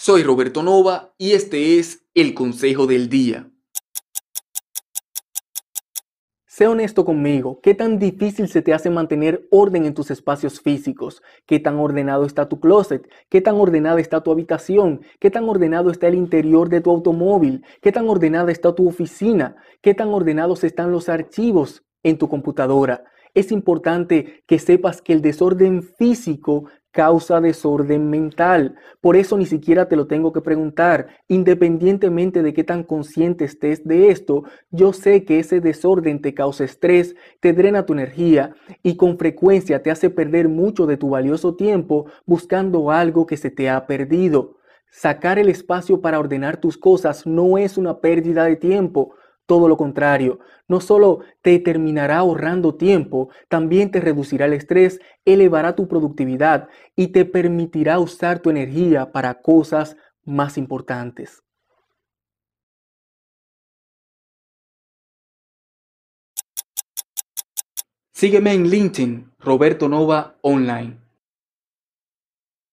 Soy Roberto Nova y este es el Consejo del Día. Sé honesto conmigo, ¿qué tan difícil se te hace mantener orden en tus espacios físicos? ¿Qué tan ordenado está tu closet? ¿Qué tan ordenada está tu habitación? ¿Qué tan ordenado está el interior de tu automóvil? ¿Qué tan ordenada está tu oficina? ¿Qué tan ordenados están los archivos en tu computadora? Es importante que sepas que el desorden físico causa desorden mental. Por eso ni siquiera te lo tengo que preguntar. Independientemente de qué tan consciente estés de esto, yo sé que ese desorden te causa estrés, te drena tu energía y con frecuencia te hace perder mucho de tu valioso tiempo buscando algo que se te ha perdido. Sacar el espacio para ordenar tus cosas no es una pérdida de tiempo, todo lo contrario, no solo te terminará ahorrando tiempo, también te reducirá el estrés, elevará tu productividad y te permitirá usar tu energía para cosas más importantes. Sígueme en LinkedIn, Roberto Nova Online.